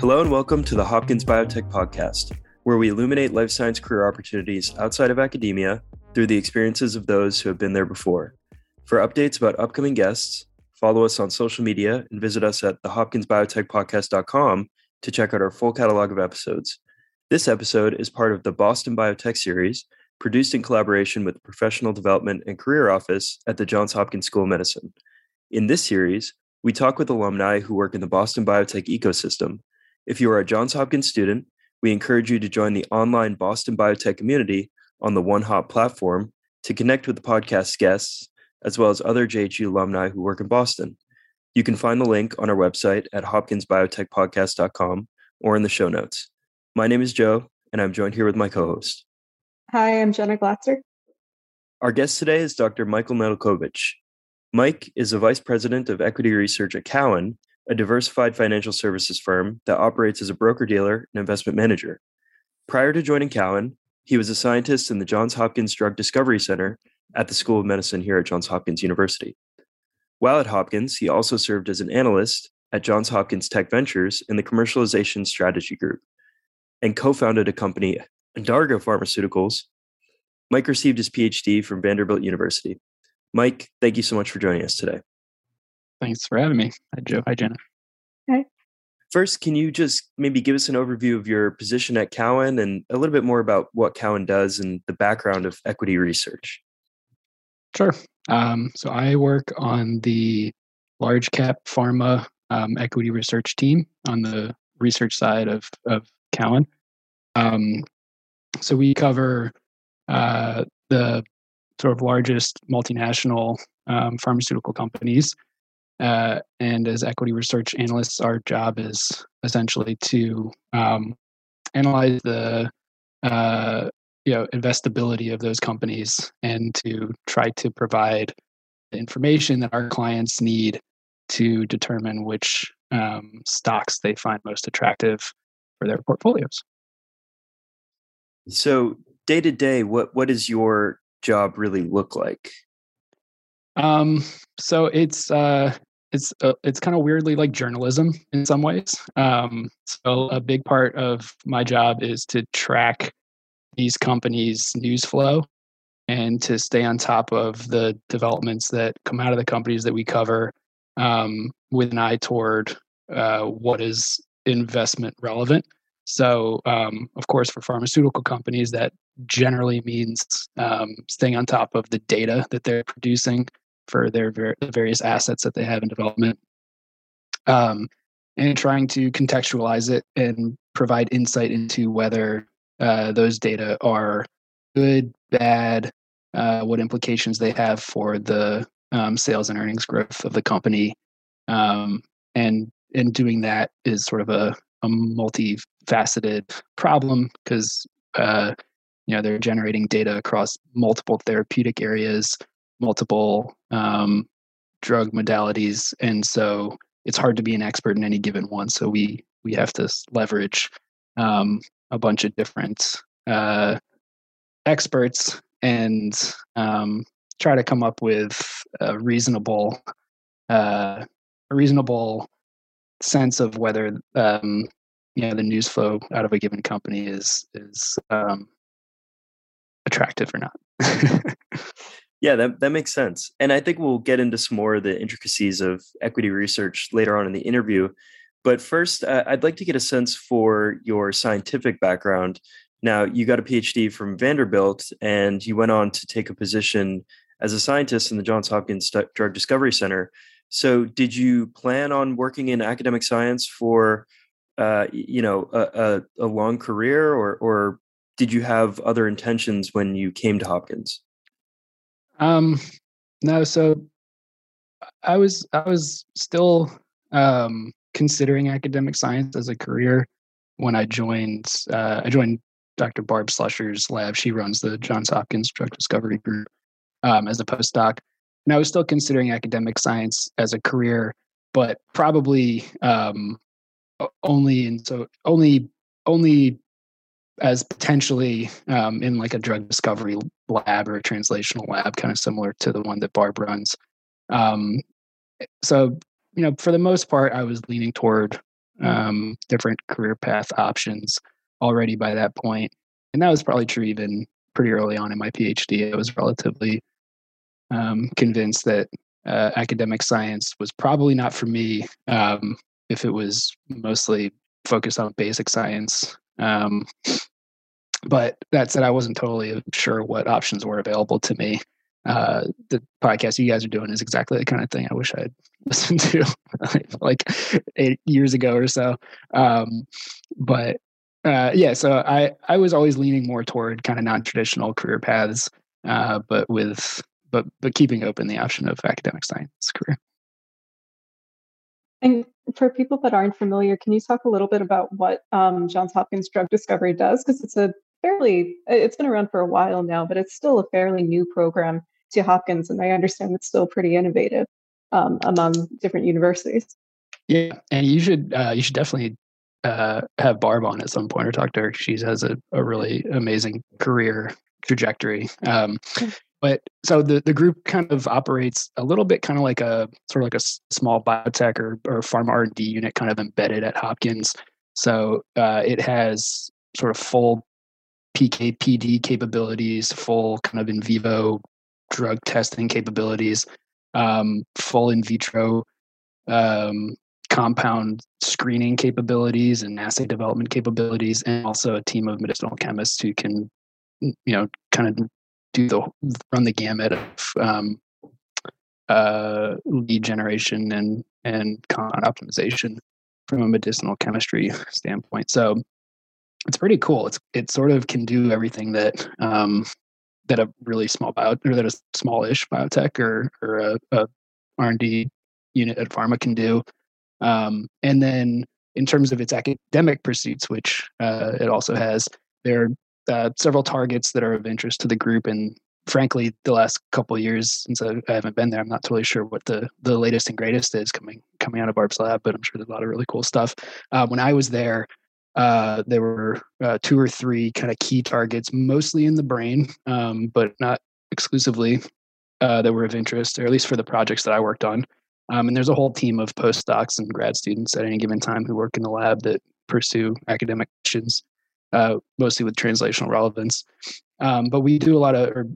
Hello and welcome to the Hopkins Biotech Podcast, where we illuminate life science career opportunities outside of academia through the experiences of those who have been there before. For updates about upcoming guests, follow us on social media and visit us at thehopkinsbiotechpodcast.com to check out our full catalog of episodes. This episode is part of the Boston Biotech series, produced in collaboration with the Professional Development and Career Office at the Johns Hopkins School of Medicine. In this series, we talk with alumni who work in the Boston biotech ecosystem. If you are a Johns Hopkins student, we encourage you to join the online Boston biotech community on the OneHop platform to connect with the podcast guests, as well as other JHU alumni who work in Boston. You can find the link on our website at hopkinsbiotechpodcast.com or in the show notes. My name is Joe, and I'm joined here with my co host. Hi, I'm Jenna Glatzer. Our guest today is Dr. Michael Nedelcovych. Mike is a vice president of equity research at Cowen, a diversified financial services firm that operates as a broker dealer and investment manager. Prior to joining Cowen, he was a scientist in the Johns Hopkins Drug Discovery Center at the School of Medicine here at Johns Hopkins University. While at Hopkins, he also served as an analyst at Johns Hopkins Tech Ventures in the Commercialization Strategy Group and co founded a company, Adarga Pharmaceuticals. Mike received his PhD from Vanderbilt University. Mike, thank you so much for joining us today. Thanks for having me. Hi, Joe. Hi, Jenna. Hi. First, can you just maybe give us an overview of your position at Cowen and a little bit more about what Cowen does and the background of equity research? Sure. Um, so I work on the large cap pharma um, equity research team on the research side of, of Cowen. Um, so we cover uh, the sort of largest multinational um, pharmaceutical companies. Uh, and as equity research analysts, our job is essentially to um, analyze the uh, you know investability of those companies and to try to provide the information that our clients need to determine which um, stocks they find most attractive for their portfolios. So day to day, what what does your job really look like? Um, so it's uh, it's uh, it's kind of weirdly like journalism in some ways. Um, so a big part of my job is to track these companies' news flow and to stay on top of the developments that come out of the companies that we cover um, with an eye toward uh, what is investment relevant. So, um, of course, for pharmaceutical companies, that generally means um, staying on top of the data that they're producing for their ver- various assets that they have in development, um, and trying to contextualize it and provide insight into whether uh, those data are good, bad, uh, what implications they have for the um, sales and earnings growth of the company, um, and and doing that is sort of a a multifaceted problem because uh, you know they're generating data across multiple therapeutic areas, multiple um, drug modalities, and so it's hard to be an expert in any given one. So we we have to leverage um, a bunch of different uh, experts and um, try to come up with a reasonable uh, a reasonable sense of whether um, you know the news flow out of a given company is is um, attractive or not. yeah, that that makes sense, and I think we'll get into some more of the intricacies of equity research later on in the interview. But first, uh, I'd like to get a sense for your scientific background. Now, you got a PhD from Vanderbilt, and you went on to take a position as a scientist in the Johns Hopkins Drug Discovery Center. So, did you plan on working in academic science for, uh, you know, a, a, a, long career, or or did you have other intentions when you came to Hopkins? Um, no. So, I was I was still um, considering academic science as a career when I joined. Uh, I joined Dr. Barb Slusher's lab. She runs the Johns Hopkins Drug Discovery Group um, as a postdoc and I was still considering academic science as a career, but probably um, only and so only only as potentially um, in like a drug discovery lab or a translational lab, kind of similar to the one that Barb runs. Um, so you know, for the most part, I was leaning toward um, different career path options already by that point, and that was probably true even pretty early on in my PhD. I was relatively um, convinced that uh, academic science was probably not for me um, if it was mostly focused on basic science. Um, but that said, I wasn't totally sure what options were available to me. Uh, the podcast you guys are doing is exactly the kind of thing I wish I'd listened to like eight years ago or so. Um, but uh, yeah, so I I was always leaning more toward kind of non-traditional career paths, uh, but with but but keeping open the option of academic science career. And for people that aren't familiar, can you talk a little bit about what um, Johns Hopkins Drug Discovery does? Because it's a fairly, it's been around for a while now, but it's still a fairly new program to Hopkins, and I understand it's still pretty innovative um, among different universities. Yeah, and you should uh, you should definitely uh, have Barb on at some point or talk to her. She has a, a really amazing career trajectory. Um, but so the, the group kind of operates a little bit kind of like a sort of like a small biotech or, or pharma r&d unit kind of embedded at hopkins so uh, it has sort of full pk pd capabilities full kind of in vivo drug testing capabilities um, full in vitro um, compound screening capabilities and assay development capabilities and also a team of medicinal chemists who can you know kind of do the run the gamut of um, uh, lead generation and and compound optimization from a medicinal chemistry standpoint. So it's pretty cool. It's it sort of can do everything that um, that a really small bio or that a smallish biotech or or a, a R&D unit at pharma can do. Um, and then in terms of its academic pursuits, which uh, it also has, there uh, several targets that are of interest to the group. And frankly, the last couple years since I, I, haven't been there, I'm not totally sure what the the latest and greatest is coming coming out of Barb's lab. But I'm sure there's a lot of really cool stuff. Uh, when I was there, uh, there were uh, two or three kind of key targets, mostly in the brain, um, but not exclusively, uh, that were of interest, or at least for the projects that I worked on. Um, and there's a whole team of postdocs and grad students at any given time who work in the lab that pursue academic missions uh, mostly with translational relevance. Um, but we do a lot of, or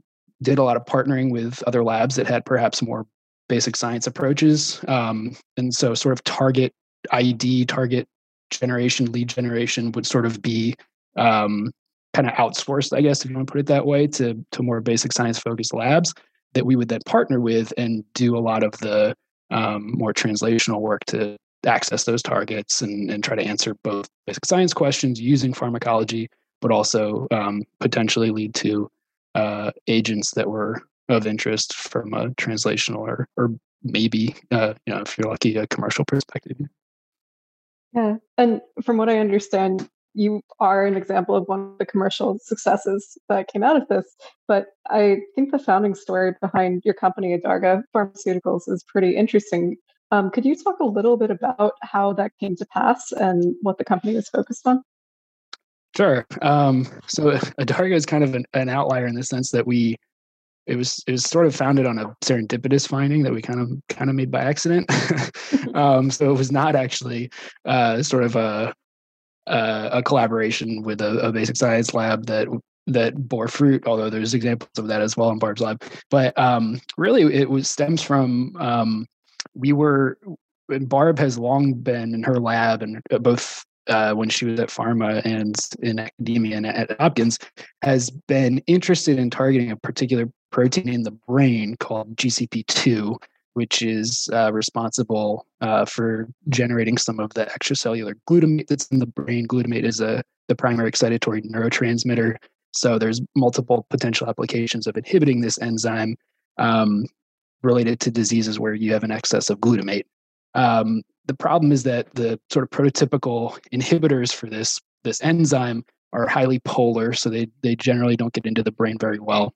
did a lot of partnering with other labs that had perhaps more basic science approaches. Um, and so, sort of target ID, target generation, lead generation would sort of be um, kind of outsourced, I guess, if you want to put it that way, to to more basic science focused labs that we would then partner with and do a lot of the um, more translational work to access those targets and, and try to answer both basic science questions using pharmacology, but also um, potentially lead to uh, agents that were of interest from a translational or, or maybe, uh, you know, if you're lucky, a commercial perspective. Yeah. And from what I understand, you are an example of one of the commercial successes that came out of this. But I think the founding story behind your company, Adarga Pharmaceuticals, is pretty interesting um, could you talk a little bit about how that came to pass and what the company was focused on? Sure. Um, so Adarga is kind of an, an, outlier in the sense that we it was it was sort of founded on a serendipitous finding that we kind of kind of made by accident. um, so it was not actually uh, sort of a a, a collaboration with a, a, basic science lab that that bore fruit. Although there's examples of that as well in Barb's lab, but um, really it was stems from um, we were Barb has long been in her lab and uh, both uh, when she was at pharma and in academia and at Hopkins has been interested in targeting a particular protein in the brain called GCP2, which is uh, responsible uh, for generating some of the extracellular glutamate that's in the brain. Glutamate is a the primary excitatory neurotransmitter. So there's multiple potential applications of inhibiting this enzyme. Um, related to diseases where you have an excess of glutamate. Um, the problem is that the sort of prototypical inhibitors for this this enzyme are highly polar, so they they generally don't get into the brain very well.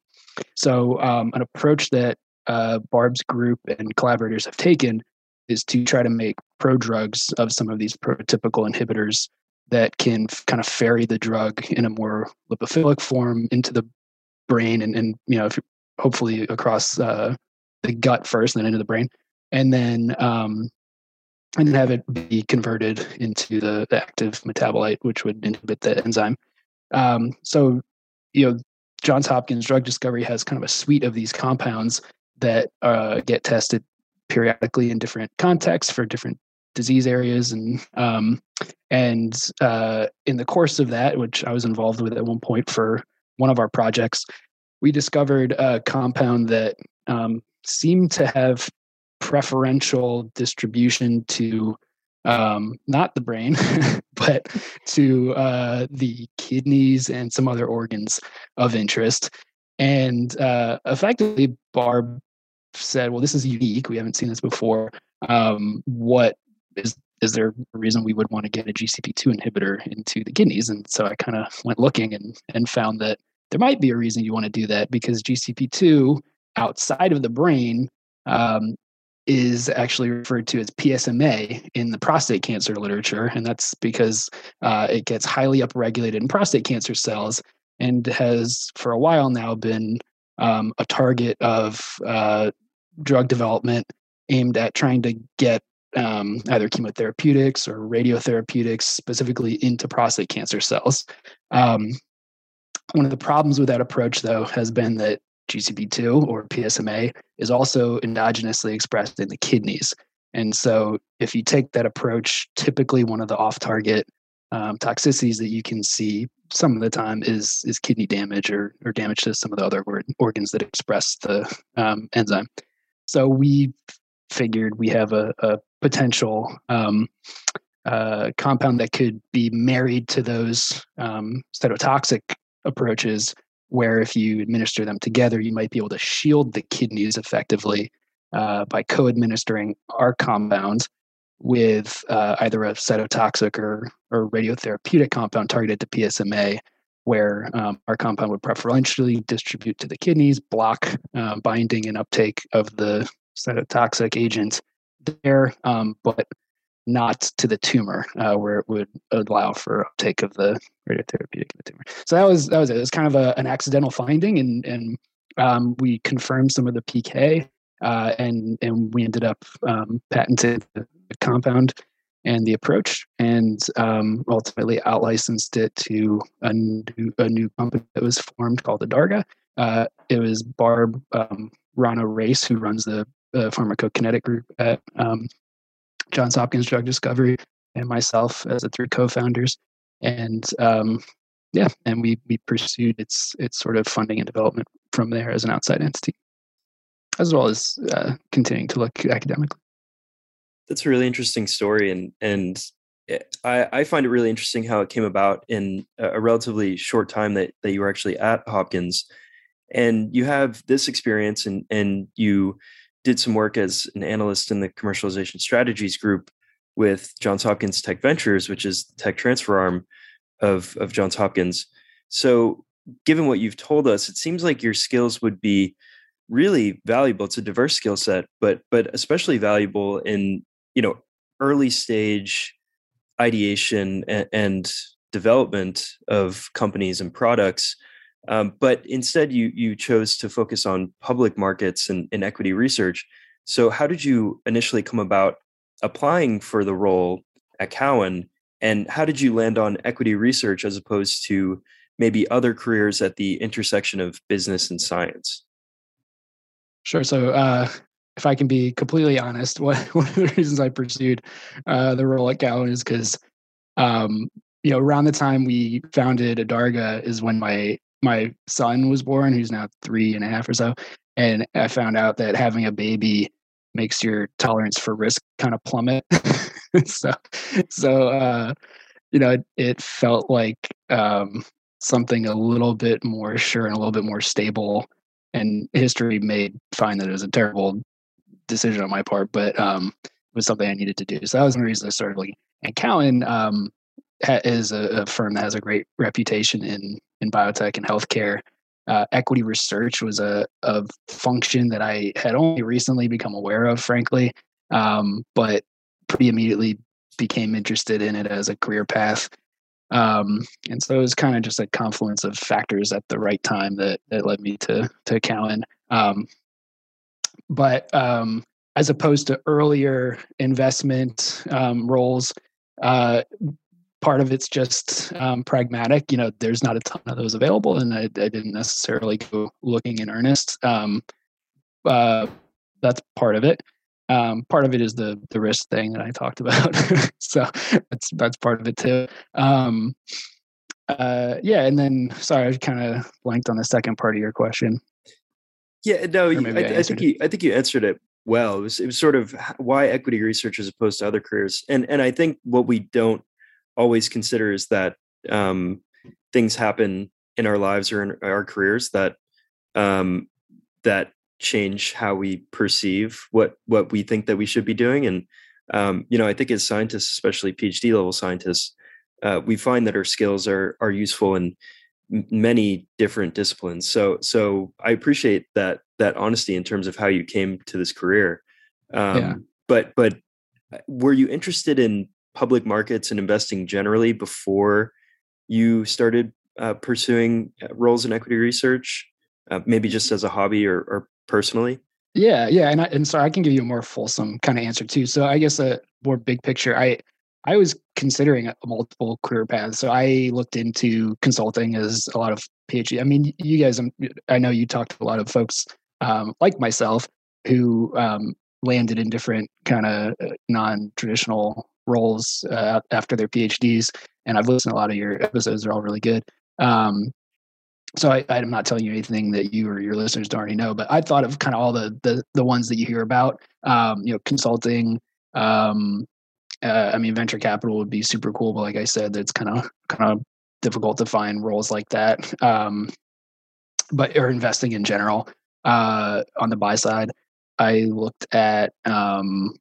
So um, an approach that uh, Barb's group and collaborators have taken is to try to make prodrugs of some of these prototypical inhibitors that can f- kind of ferry the drug in a more lipophilic form into the brain and, and you know if hopefully across uh, the gut first and then into the brain and then um, and have it be converted into the, the active metabolite, which would inhibit the enzyme. Um, so, you know, Johns Hopkins Drug Discovery has kind of a suite of these compounds that uh, get tested periodically in different contexts for different disease areas and um, and uh, in the course of that which i was involved with at one point for one of our projects we discovered a compound that um, seemed to have preferential distribution to um, not the brain, but to uh, the kidneys and some other organs of interest. And uh, effectively, Barb said, "Well, this is unique. We haven't seen this before. Um, what is is there a reason we would want to get a GCP2 inhibitor into the kidneys?" And so I kind of went looking and and found that there might be a reason you want to do that because GCP2 outside of the brain um, is actually referred to as PSMA in the prostate cancer literature, and that's because uh, it gets highly upregulated in prostate cancer cells and has for a while now been um, a target of uh, drug development aimed at trying to get um, either chemotherapeutics or radiotherapeutics specifically into prostate cancer cells. Um, one of the problems with that approach, though, has been that GCP2 or PSMA is also endogenously expressed in the kidneys. And so, if you take that approach, typically one of the off target um, toxicities that you can see some of the time is is kidney damage or, or damage to some of the other organs that express the um, enzyme. So, we figured we have a, a potential um, uh, compound that could be married to those um, cytotoxic approaches where if you administer them together, you might be able to shield the kidneys effectively uh, by co administering our compound with uh, either a cytotoxic or, or radiotherapeutic compound targeted to PSMA, where um, our compound would preferentially distribute to the kidneys, block uh, binding and uptake of the cytotoxic agent there, um, but not to the tumor, uh, where it would allow for uptake of the radiotherapeutic the tumor. So that was that was it. It was kind of a, an accidental finding, and and um, we confirmed some of the PK, uh, and and we ended up um, patented the compound and the approach, and um, ultimately outlicensed it to a new, a new company that was formed called Adarga. Uh, it was Barb um, Rana Rais who runs the pharmacokinetic group at um, Johns Hopkins Drug Discovery, and myself as the three co-founders. And um, yeah, and we we pursued its its sort of funding and development from there as an outside entity, as well as uh, continuing to look academically. That's a really interesting story, and and I, I find it really interesting how it came about in a relatively short time that that you were actually at Hopkins, and you have this experience, and and you did some work as an analyst in the commercialization strategies group with Johns Hopkins Tech Ventures, which is the tech transfer arm of, of Johns Hopkins. So, given what you've told us, it seems like your skills would be really valuable. It's a diverse skill set, but but especially valuable in you know early stage ideation and, and development of companies and products um, but instead, you you chose to focus on public markets and, and equity research. So, how did you initially come about applying for the role at Cowen, and how did you land on equity research as opposed to maybe other careers at the intersection of business and science? Sure. So, uh, if I can be completely honest, one, of the reasons I pursued uh, the role at Cowen is because, um, you know, around the time we founded Adarga is when my my son was born, who's now three and a half or so, and I found out that having a baby makes your tolerance for risk kind of plummet. so, so uh, you know, it, it felt like um, something a little bit more sure and a little bit more stable. And history made find that it was a terrible decision on my part, but um, it was something I needed to do. So that was the reason I started looking. And Cowen um, is a, a, firm that has a great reputation in in biotech and healthcare. Uh, equity research was a, a function that I had only recently become aware of, frankly, um, but pretty immediately became interested in it as a career path. Um, and so it was kind of just a confluence of factors at the right time that, that led me to to Cowen. Um, but um, as opposed to earlier investment um, roles. Uh, part of it's just um, pragmatic. You know, there's not a ton of those available, and I, I didn't necessarily go looking in earnest. Um, uh, that's part of it. Um, part of it is the the risk thing that I talked about. so that's that's part of it too. Um, uh, yeah, and then sorry, I kind of blanked on the second part of your question. Yeah, no, I, I, I, think you I think you answered it well. It was, it was sort of why equity research as opposed to other careers, and and I think what we don't always consider is that um, things happen in our lives or in our careers that um, that change how we perceive what what we think that we should be doing. And um, you know i think as scientists especially phd level scientists uh, we find that our skills are are useful in many different disciplines. So so i appreciate that that honesty in terms of how you came to this career. Um, yeah. but but uh, were you interested in public markets and investing generally before you started uh, pursuing uh, roles in equity research uh, maybe just as a hobby or, or personally? Yeah, yeah, and I, and so I can give you a more fulsome kind of answer too. So I guess a more big picture. I I was considering multiple career paths. So I looked into consulting as a lot of PhD. I mean, you guys, um, I know you talked to a lot of folks um, like myself who um, landed in different kind of uh, non-traditional roles uh, after their PhDs. And I've listened to a lot of your episodes; they're all really good. Um, so I, I'm not telling you anything that you or your listeners don't already know, but I thought of kind of all the the, the ones that you hear about. Um, you know, consulting. Um, uh, I mean, venture capital would be super cool, but like I said, it's kind of kind of difficult to find roles like that. Um, but or investing in general uh, on the buy side, I looked at um,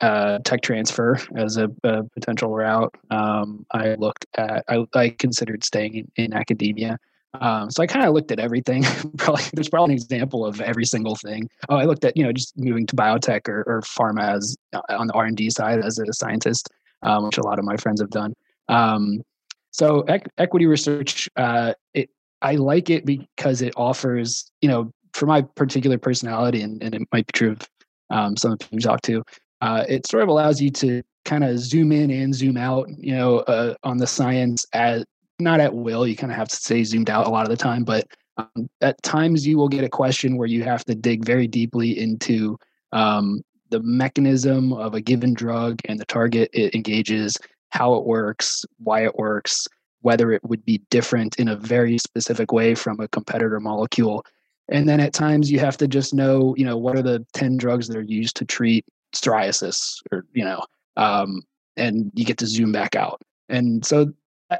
uh, tech transfer as a, a potential route. Um, I looked at I, I considered staying in, in academia. Um, so I kind of looked at everything. probably there's probably an example of every single thing. Oh, I looked at you know just moving to biotech or, or pharma as uh, on the R and D side as a scientist, um, which a lot of my friends have done. Um, so ec- equity research, uh, it I like it because it offers you know for my particular personality, and, and it might be true of um, some of the people you talk to. Uh, it sort of allows you to kind of zoom in and zoom out, you know, uh, on the science as not at will. You kind of have to stay zoomed out a lot of the time, but um, at times you will get a question where you have to dig very deeply into um, the mechanism of a given drug and the target it engages, how it works, why it works, whether it would be different in a very specific way from a competitor molecule. And then at times you have to just know, you know, what are the 10 drugs that are used to treat psoriasis or, you know, um, and you get to zoom back out. And so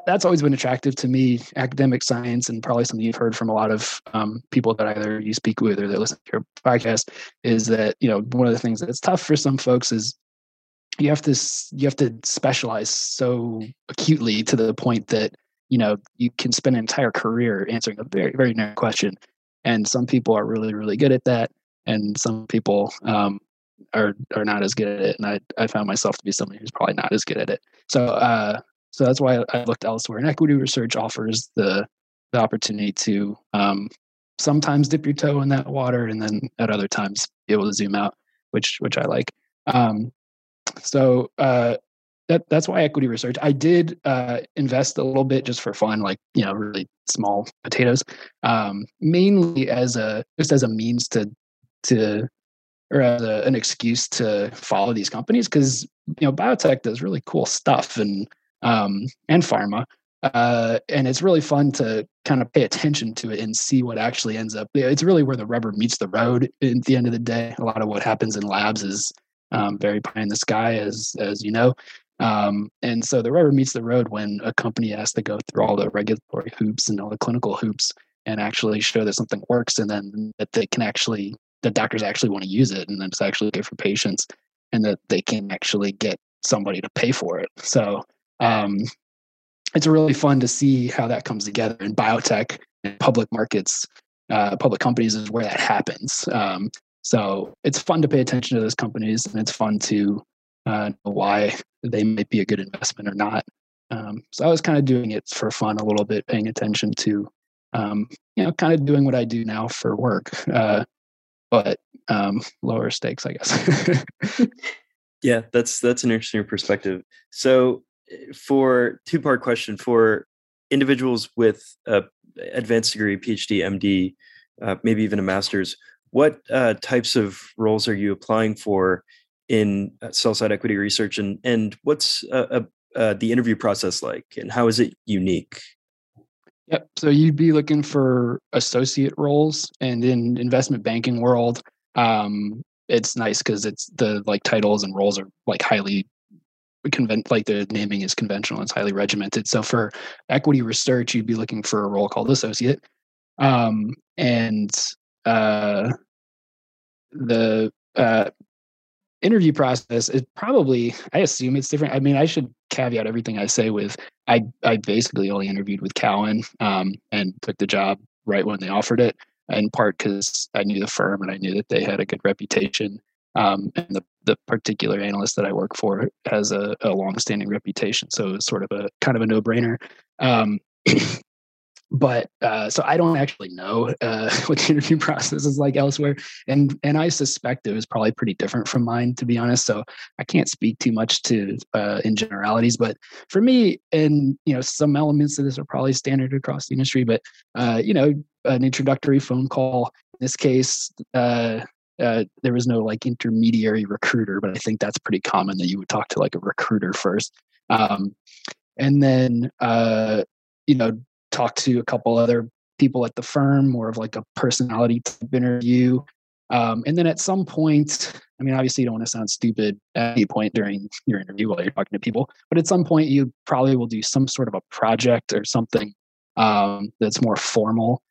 that's always been attractive to me academic science and probably something you've heard from a lot of um, people that either you speak with or that listen to your podcast is that you know one of the things that's tough for some folks is you have to you have to specialize so acutely to the point that you know you can spend an entire career answering a very very narrow question and some people are really really good at that and some people um, are are not as good at it and I, I found myself to be somebody who's probably not as good at it so uh, so that's why I looked elsewhere. And equity research offers the the opportunity to um, sometimes dip your toe in that water, and then at other times be able to zoom out, which which I like. Um, so uh, that that's why equity research. I did uh, invest a little bit just for fun, like you know, really small potatoes, um, mainly as a just as a means to to or as a, an excuse to follow these companies because you know biotech does really cool stuff and um, and pharma. Uh, and it's really fun to kind of pay attention to it and see what actually ends up. It's really where the rubber meets the road. At the end of the day, a lot of what happens in labs is um, very pie in the sky, as as you know. Um, and so the rubber meets the road when a company has to go through all the regulatory hoops and all the clinical hoops and actually show that something works, and then that they can actually the doctors actually want to use it, and then it's actually good for patients, and that they can actually get somebody to pay for it. So um, it's really fun to see how that comes together in biotech and public markets, uh, public companies is where that happens. Um, so it's fun to pay attention to those companies, and it's fun to uh, know why they might be a good investment or not. Um, so I was kind of doing it for fun a little bit, paying attention to, um, you know, kind of doing what I do now for work. Uh, but um, lower stakes, I guess. yeah, that's that's an interesting perspective. So, eh, for two part question for individuals with a advanced degree, PhD, MD, uh, maybe even a master's, what uh, types of roles are you applying for in uh, sell side equity research, and and what's uh, uh, the interview process like, and how is it unique? Yep. So you'd be looking for associate roles, and in investment banking world, um, it's nice because it's the like titles and roles are like highly convent like the naming is conventional it's highly regimented so for equity research you'd be looking for a role called associate um, and uh, the uh, interview process is probably i assume it's different i mean i should caveat everything i say with i i basically only interviewed with cowen um, and took the job right when they offered it in part because i knew the firm and i knew that they had a good reputation um, and the, the particular analyst that i work for has a, a long-standing reputation so it's sort of a kind of a no-brainer. Um, but uh, so I don't actually know uh, what the interview process is like elsewhere, and and I suspect it was probably pretty different from mine, to be honest. So I can't speak too much to uh, in generalities, but for me, and you know, some elements of this are probably standard across the industry. But uh, you know, an introductory phone call. In this case, uh, uh, there was no like intermediary recruiter, but I think that's pretty common that you would talk to like a recruiter first, um, and then uh, you know talk to a couple other people at the firm, more of like a personality type interview. Um, and then at some point, I mean, obviously, you don't want to sound stupid at any point during your interview while you're talking to people, but at some point, you probably will do some sort of a project or something um, that's more formal.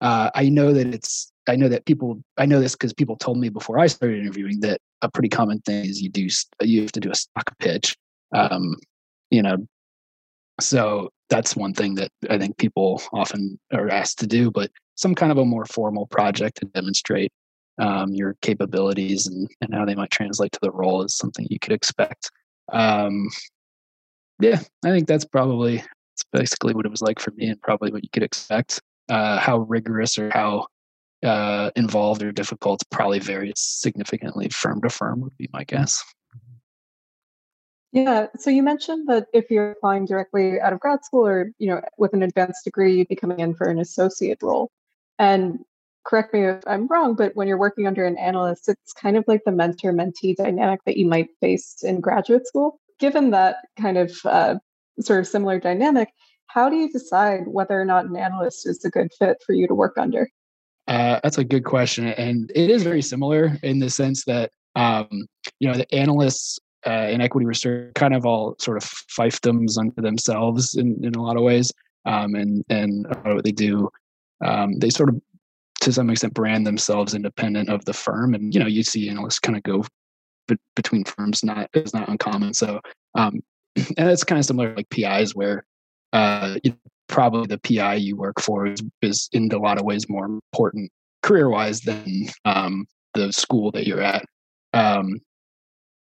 Uh, I know that it's, I know that people, I know this because people told me before I started interviewing that a pretty common thing is you do, you have to do a stock pitch. Um, you know, so that's one thing that I think people often are asked to do, but some kind of a more formal project to demonstrate um, your capabilities and, and how they might translate to the role is something you could expect. Um, yeah, I think that's probably it's basically what it was like for me and probably what you could expect. Uh, how rigorous or how uh, involved or difficult probably varies significantly firm to firm would be my guess. Yeah. So you mentioned that if you're applying directly out of grad school or, you know, with an advanced degree, you'd be coming in for an associate role. And correct me if I'm wrong, but when you're working under an analyst, it's kind of like the mentor mentee dynamic that you might face in graduate school. Given that kind of uh, sort of similar dynamic, how do you decide whether or not an analyst is a good fit for you to work under? Uh, that's a good question. And it is very similar in the sense that, um, you know, the analysts uh, in equity research kind of all sort of fiefdoms unto themselves in, in a lot of ways. Um, and and what they do, um, they sort of to some extent brand themselves independent of the firm. And you know, you see analysts kind of go between firms, not is not uncommon. So, um, and it's kind of similar like PIs, where uh, you know, probably the PI you work for is, is in a lot of ways more important career wise than um, the school that you're at. Um,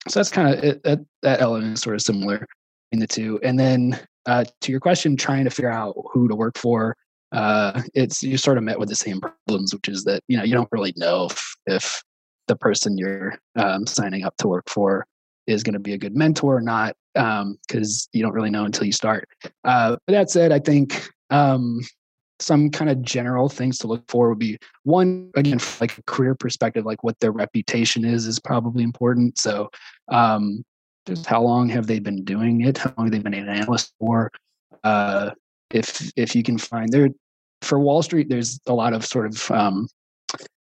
so that's kind of that, that element is sort of similar in the two. And then uh, to your question, trying to figure out who to work for, uh, it's you sort of met with the same problems, which is that you know you don't really know if, if the person you're um, signing up to work for is going to be a good mentor or not, because um, you don't really know until you start. Uh, but that said, I think um, some kind of general things to look for would be one again like a career perspective like what their reputation is is probably important. So um just how long have they been doing it? How long they've they been an analyst for? Uh if if you can find there for wall street there's a lot of sort of um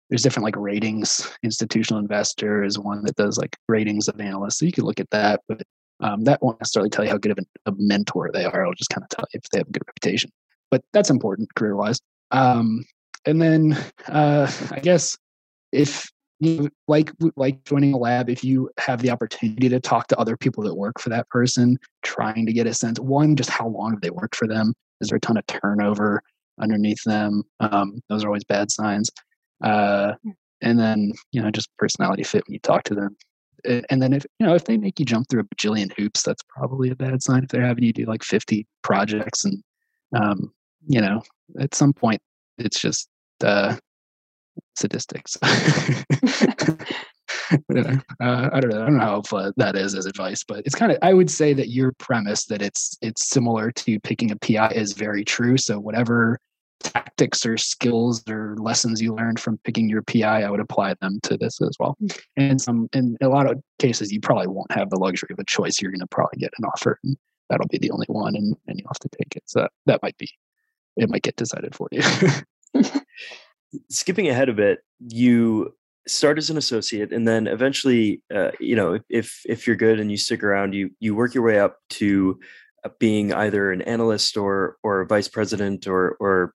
there's different like ratings. Institutional investor is one that does like ratings of analysts so you can look at that but um, that won't necessarily tell you how good of a mentor they are. It'll just kind of tell you if they have a good reputation but that's important career wise. Um, and then uh, I guess if you like like joining a lab, if you have the opportunity to talk to other people that work for that person, trying to get a sense one, just how long have they worked for them? Is there a ton of turnover underneath them? Um, those are always bad signs. Uh, and then you know just personality fit when you talk to them and then if you know if they make you jump through a bajillion hoops that's probably a bad sign if they're having you do like 50 projects and um, you know, at some point, it's just uh, statistics. uh, I don't know. I don't know how helpful that is as advice, but it's kind of. I would say that your premise that it's it's similar to picking a PI is very true. So whatever tactics or skills or lessons you learned from picking your PI, I would apply them to this as well. Mm. And some in a lot of cases, you probably won't have the luxury of a choice. You're going to probably get an offer, and that'll be the only one, and, and you'll have to take it. So that, that might be it. Might get decided for you. Skipping ahead a bit, you start as an associate and then eventually uh, you know if if you're good and you stick around you you work your way up to uh, being either an analyst or or a vice president or or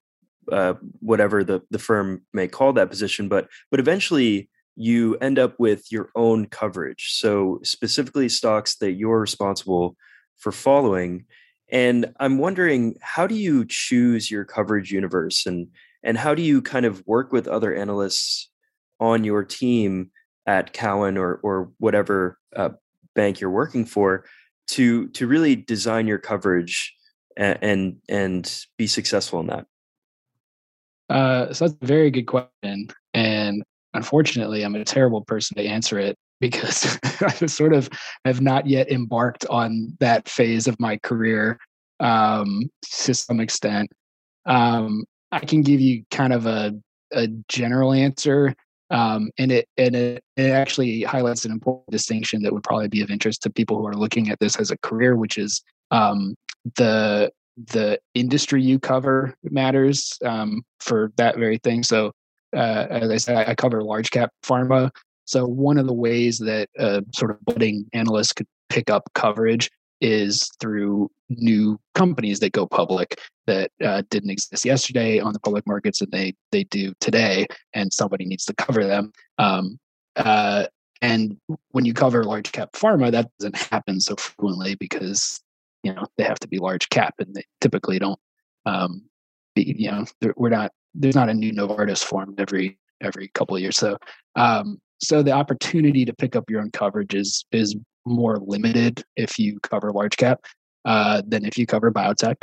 uh, whatever the the firm may call that position but but eventually you end up with your own coverage so specifically stocks that you're responsible for following and i'm wondering how do you choose your coverage universe? And and how do you kind of work with other analysts on your team at Cowen or or whatever uh, bank you're working for to to really design your coverage and and, and be successful in that? Uh, so that's a very good question, and unfortunately, I'm a terrible person to answer it because I sort of have not yet embarked on that phase of my career um, to some extent. Um, I can give you kind of a a general answer um, and it and it, it actually highlights an important distinction that would probably be of interest to people who are looking at this as a career, which is um, the the industry you cover matters um, for that very thing. So, uh, as I said, I, I, cover large cap pharma. So, one of the ways that a sort of budding analyst could pick up coverage is through new companies that go public that uh, didn't exist yesterday on the public markets and they they do today and somebody needs to cover them. Um, uh, and when you cover large cap pharma that doesn't happen so frequently because you know they have to be large cap and they typically don't um, be you know we're not there's not a new novartis formed every every couple of years. So um, so the opportunity to pick up your own coverage is is more limited if you cover large cap uh, than if you cover biotech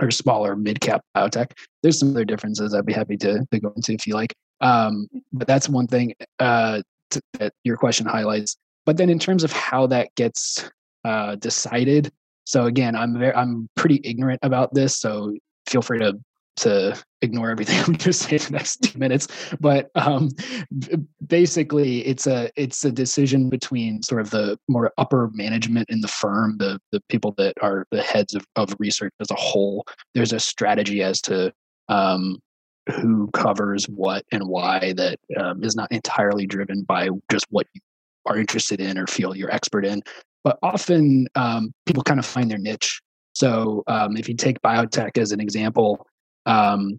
or smaller mid cap biotech. There's some other differences I'd be happy to, to go into if you like. Um, but that's one thing uh, to, that your question highlights. But then in terms of how that gets uh, decided, so again, I'm very, I'm pretty ignorant about this. So feel free to to ignore everything I'm just say the next two minutes. But um, basically, it's a it's a decision between sort of the more upper management in the firm, the the people that are the heads of, of research as a whole. There's a strategy as to um, who covers what and why that um, is not entirely driven by just what you are interested in or feel you're expert in. But often um, people kind of find their niche. So um, if you take biotech as an example, um,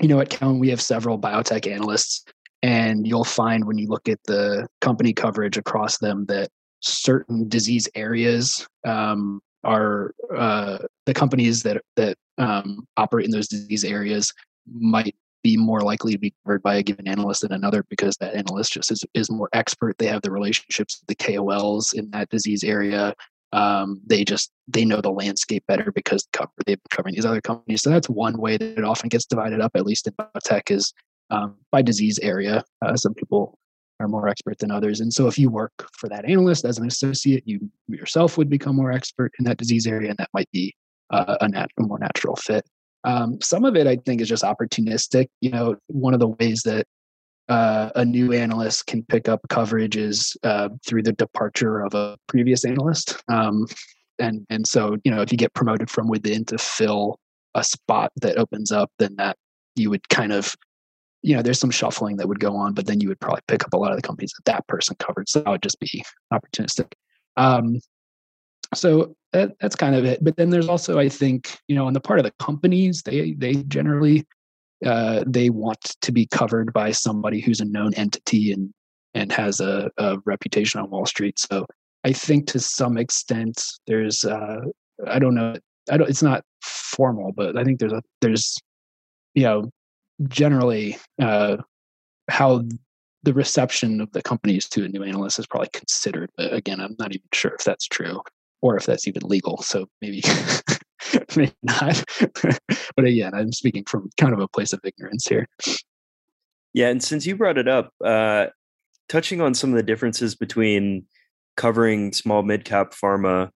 you know, at Cowen, we have several biotech analysts, and you'll find when you look at the company coverage across them that certain disease areas um, are uh, the companies that that um, operate in those disease areas might be more likely to be covered by a given analyst than another because that analyst just is, is more expert. They have the relationships with the KOLs in that disease area um, they just they know the landscape better because they've been covering these other companies. So that's one way that it often gets divided up, at least in biotech, is um, by disease area. Uh, some people are more expert than others, and so if you work for that analyst as an associate, you yourself would become more expert in that disease area, and that might be uh, a, nat- a more natural fit. Um, some of it, I think, is just opportunistic. You know, one of the ways that uh, a new analyst can pick up coverages uh, through the departure of a previous analyst. Um, and and so you know if you get promoted from within to fill a spot that opens up, then that you would kind of you know there's some shuffling that would go on, but then you would probably pick up a lot of the companies that that person covered. So that would just be opportunistic. Um, so that, that's kind of it. But then there's also I think you know on the part of the companies they they generally uh, they want to be covered by somebody who's a known entity and and has a, a reputation on Wall Street. So I think to some extent there's uh, I don't know I don't it's not formal, but I think there's a there's you know generally uh, how the reception of the companies to a new analyst is probably considered. But again, I'm not even sure if that's true or if that's even legal. So maybe maybe not. but again, I'm speaking from kind of a place of ignorance here. Yeah, and since you brought it up, uh, touching on some of the differences between covering small mid cap pharma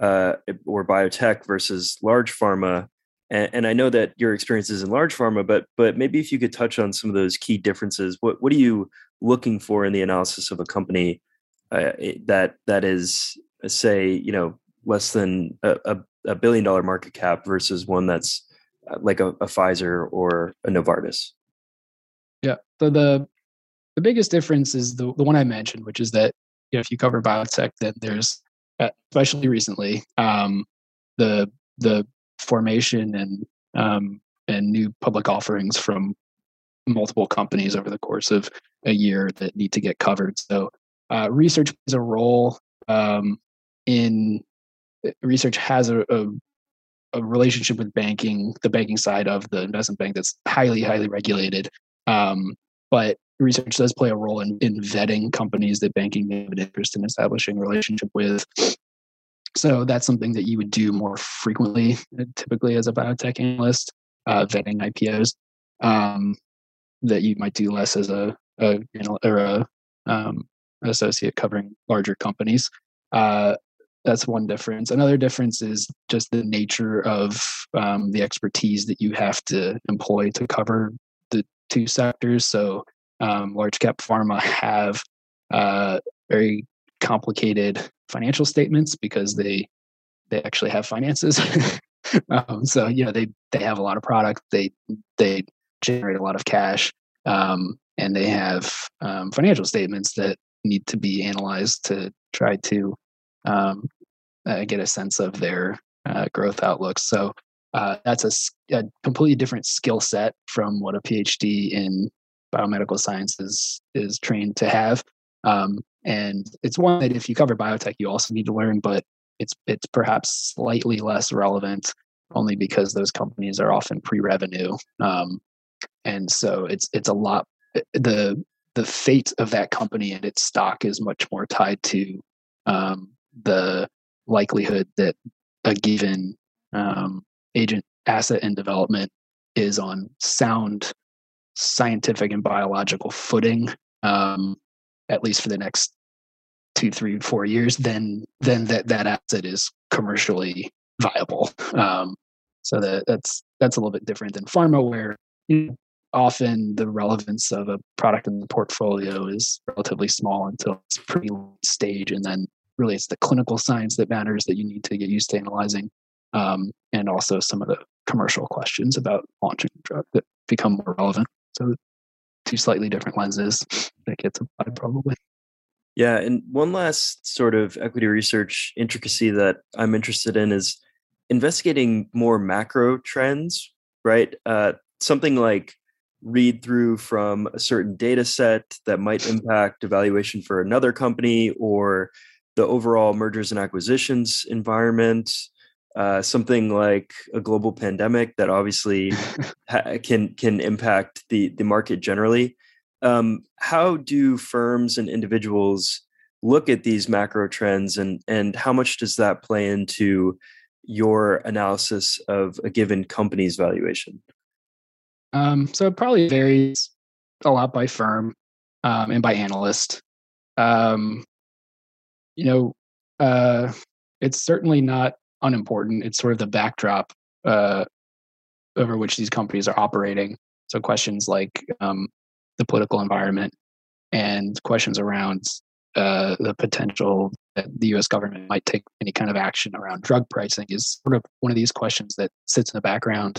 uh, or biotech versus large pharma, and, and, I know that your experience is in large pharma, but but maybe if you could touch on some of those key differences, what what are you looking for in the analysis of a company uh, that that is say you know less than a, a, a billion dollar market cap versus one that's uh, like a, a Pfizer or a Novartis? Yeah. So the the biggest difference is the the one I mentioned, which is that you know, if you cover biotech, then there's uh, especially recently um, the the formation and um, and new public offerings from multiple companies over the course of a year that need to get covered. So uh, research plays a role um, in research has a, a, a relationship with banking, the banking side of the investment bank that's highly highly regulated. Um, but research does play a role in, in vetting companies that banking may have an interest in establishing a relationship with. So that's something that you would do more frequently, uh, typically as a biotech analyst, uh, vetting IPOs. Um, that you might do less as a, a or a um, associate covering larger companies. Uh, that's one difference. Another difference is just the nature of um, the expertise that you have to employ to cover the two sectors. So, um, large cap pharma have uh, very complicated financial statements because they they actually have finances. um, so you know they they have a lot of product. They they generate a lot of cash, um, and they have um, financial statements that need to be analyzed to try to um, uh, get a sense of their uh, growth outlooks. So uh, that's a, a, completely different skill set from what a PhD in biomedical sciences is trained to have. Um, and it's one that if you cover biotech, you also need to learn, but it's it's perhaps slightly less relevant only because those companies are often pre-revenue, um, and so it's it's a lot the the fate of that company and its stock is much more tied to um, the likelihood that a given um, agent asset in development is on sound scientific and biological footing, um, at least for the next two, three, four years, then then that that asset is commercially viable. Um, so that that's that's a little bit different than pharma, where you know, often the relevance of a product in the portfolio is relatively small until it's pretty stage, and then really it's the clinical science that matters that you need to get used to analyzing, um, and also some of the commercial questions about launching a drug that become more relevant. So two slightly different lenses that gets applied probably. Yeah, and one last sort of equity research intricacy that I'm interested in is investigating more macro trends, right? Uh, something like read through from a certain data set that might impact evaluation for another company or the overall mergers and acquisitions environment uh, something like a global pandemic that obviously ha- can can impact the the market generally um, how do firms and individuals look at these macro trends and and how much does that play into your analysis of a given company's valuation um, so it probably varies a lot by firm um, and by analyst. Um, you know, uh, it's certainly not unimportant. It's sort of the backdrop uh, over which these companies are operating. So questions like um, the political environment and questions around uh, the potential that the U.S. government might take any kind of action around drug pricing is sort of one of these questions that sits in the background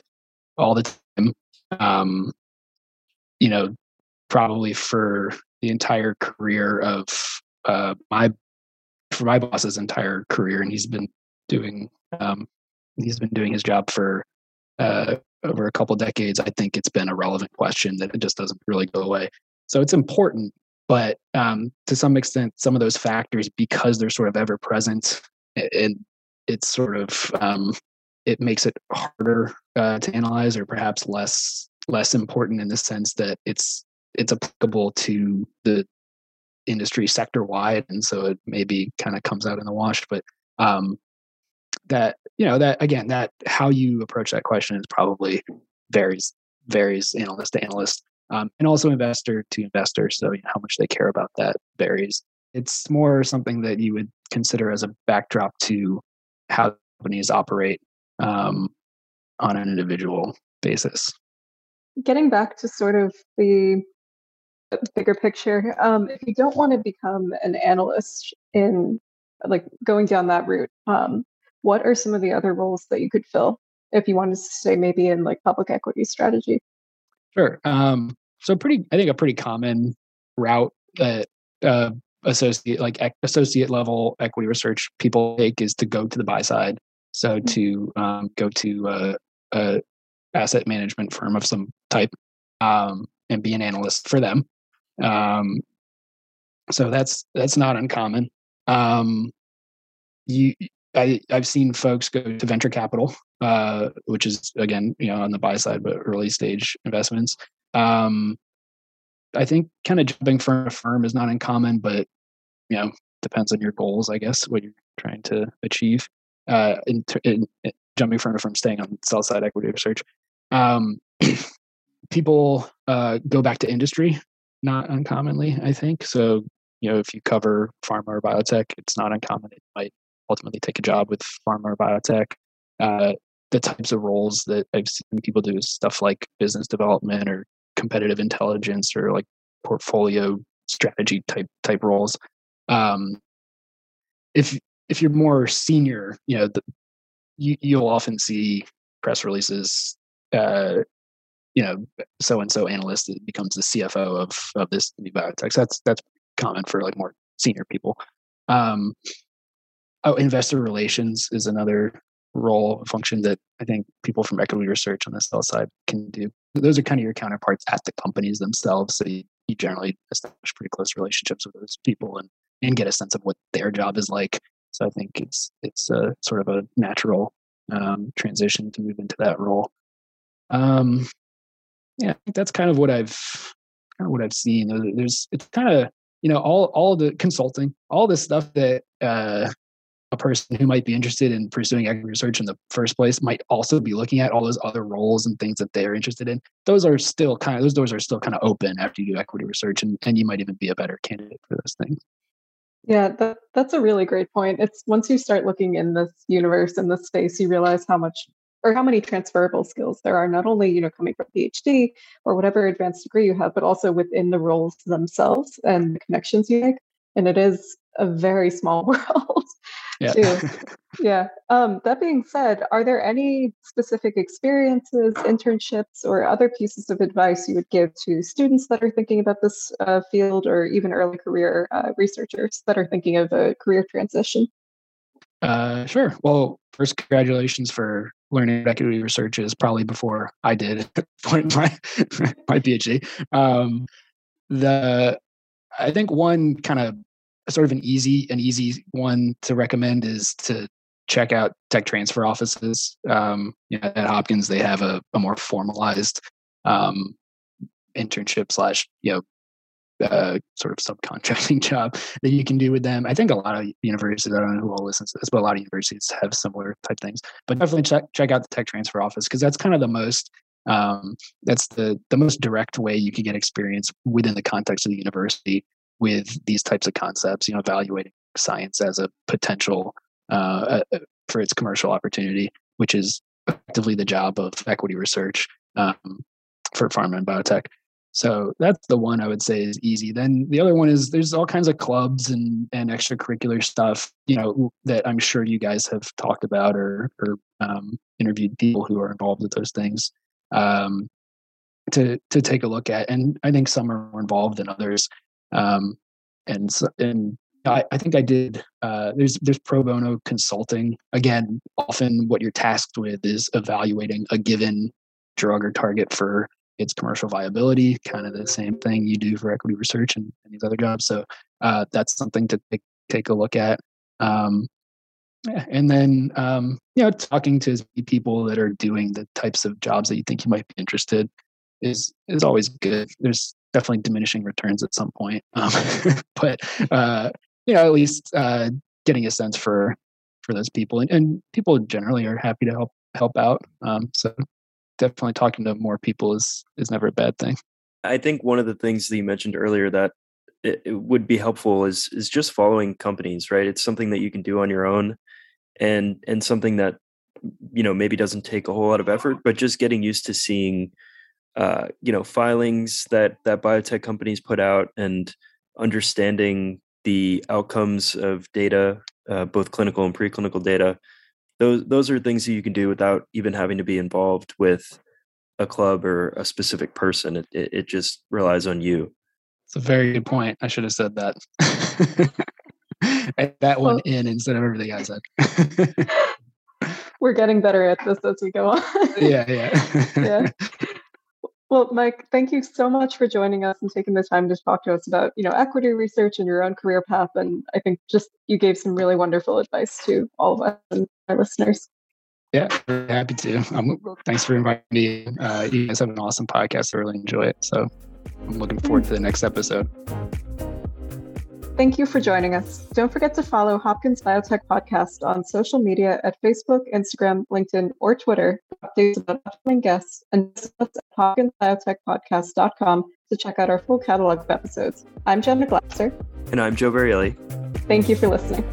all the time um, you know, probably for the entire career of uh, my for my boss's entire career, and he's been doing um, he's been doing his job for uh, over a couple decades. I think it's been a relevant question that it just doesn't really go away. So it's important, but um, to some extent, some of those factors, because they're sort of ever present, and it's sort of um, it makes it harder uh, to analyze or perhaps less less important in the sense that it's it's applicable to the industry sector wide and so it maybe kind of comes out in the wash but um that you know that again that how you approach that question is probably varies varies analyst to analyst um, and also investor to investor. So you know, how much they care about that varies. It's more something that you would consider as a backdrop to how companies operate um, on an individual basis. Getting back to sort of the bigger picture, um, if you don't want to become an analyst in like going down that route, um, what are some of the other roles that you could fill if you wanted to stay maybe in like public equity strategy? Sure. Um, so pretty, I think a pretty common route that uh, associate like associate level equity research people take is to go to the buy side. So mm-hmm. to um, go to a, a, asset management firm of some type um, and be an analyst for them. Um, so that's that's not uncommon. Um, you, I, I've seen folks go to venture capital, uh, which is again, you know, on the buy side, but early stage investments. Um, I think kind of jumping from a firm is not uncommon, but you know, depends on your goals, I guess, what you're trying to achieve. Uh, in, in, in jumping firm to firm, staying on sell side equity research. Um, people uh, go back to industry, not uncommonly, I think. So, you know, if you cover pharma or biotech, it's not uncommon. It might ultimately take a job with pharma or biotech. Uh, the types of roles that I've seen people do is stuff like business development or competitive intelligence or like portfolio strategy type type roles. Um, if if you're more senior, you know, the, you, you'll often see press releases. Uh, you know, so and so analyst becomes the CFO of of this new biotech. So that's that's common for like more senior people. Um, oh, investor relations is another role function that I think people from equity research on the sell side can do. Those are kind of your counterparts at the companies themselves. So you, you generally establish pretty close relationships with those people and, and get a sense of what their job is like. So I think it's it's a sort of a natural um, transition to move into that role. Um, yeah, that's kind of what I've kind of what I've seen. There's it's kind of you know all all the consulting, all the stuff that uh, a person who might be interested in pursuing equity research in the first place might also be looking at all those other roles and things that they're interested in. Those are still kind of those doors are still kind of open after you do equity research, and, and you might even be a better candidate for those things. Yeah, that, that's a really great point. It's once you start looking in this universe in this space, you realize how much or how many transferable skills there are, not only you know coming from PhD or whatever advanced degree you have, but also within the roles themselves and the connections you make. And it is a very small world yeah. too. yeah. Um, that being said, are there any specific experiences, internships, or other pieces of advice you would give to students that are thinking about this uh, field, or even early career uh, researchers that are thinking of a career transition? Uh, sure. Well, first, congratulations for learning equity research is probably before I did my my PhD. Um, the I think one kind of sort of an easy an easy one to recommend is to check out tech transfer offices. Um, you know, at Hopkins, they have a, a more formalized um, internship slash you know uh, sort of subcontracting job that you can do with them. I think a lot of universities, I don't know who all listens to this, but a lot of universities have similar type things. But definitely check check out the tech transfer office because that's kind of the most um, that's the the most direct way you can get experience within the context of the university with these types of concepts, you know, evaluating science as a potential uh, uh, for its commercial opportunity, which is effectively the job of equity research um, for pharma and biotech. So that's the one I would say is easy. Then the other one is there's all kinds of clubs and, and extracurricular stuff, you know, that I'm sure you guys have talked about or, or um, interviewed people who are involved with those things um, to to take a look at. And I think some are more involved than others. Um, and so, and I, I, think I did. Uh, there's there's pro bono consulting. Again, often what you're tasked with is evaluating a given drug or target for its commercial viability. Kind of the same thing you do for equity research and, and these other jobs. So uh, that's something to take take a look at. Um, and then um, you know talking to people that are doing the types of jobs that you think you might be interested is is always good. There's definitely diminishing returns at some point. Um, but uh, you know, at least uh, getting a sense for for those people, and, and, people generally are happy to help help out. Um, so definitely talking to more people is is never a bad thing. I think one of the things that you mentioned earlier that it, it would be helpful is is just following companies, right? It's something that you can do on your own, and and something that you know maybe doesn't take a whole lot of effort, but just getting used to seeing uh, you know filings that that biotech companies put out and understanding the outcomes of data, uh, both clinical and preclinical data. Those those are things that you can do without even having to be involved with a club or a specific person. It it, it just relies on you. It's a very good point. I should have said that. that one well, in instead of everything I said. we're getting better at this as we go on. yeah, yeah. yeah. Well, Mike, thank you so much for joining us and taking the time to talk to us about, you know, equity research and your own career path. And I think just you gave some really wonderful advice to all of us and our listeners. Yeah, happy to. Um, thanks for inviting me. Uh, you guys have an awesome podcast. I really enjoy it. So I'm looking forward to the next episode. Thank you for joining us. Don't forget to follow Hopkins Biotech Podcast on social media at Facebook, Instagram, LinkedIn, or Twitter updates about upcoming guests and visit us at hopkinsbiotechpodcast.com to check out our full catalog of episodes. I'm Jenna Glasser. And I'm Joe Varielli. Thank you for listening.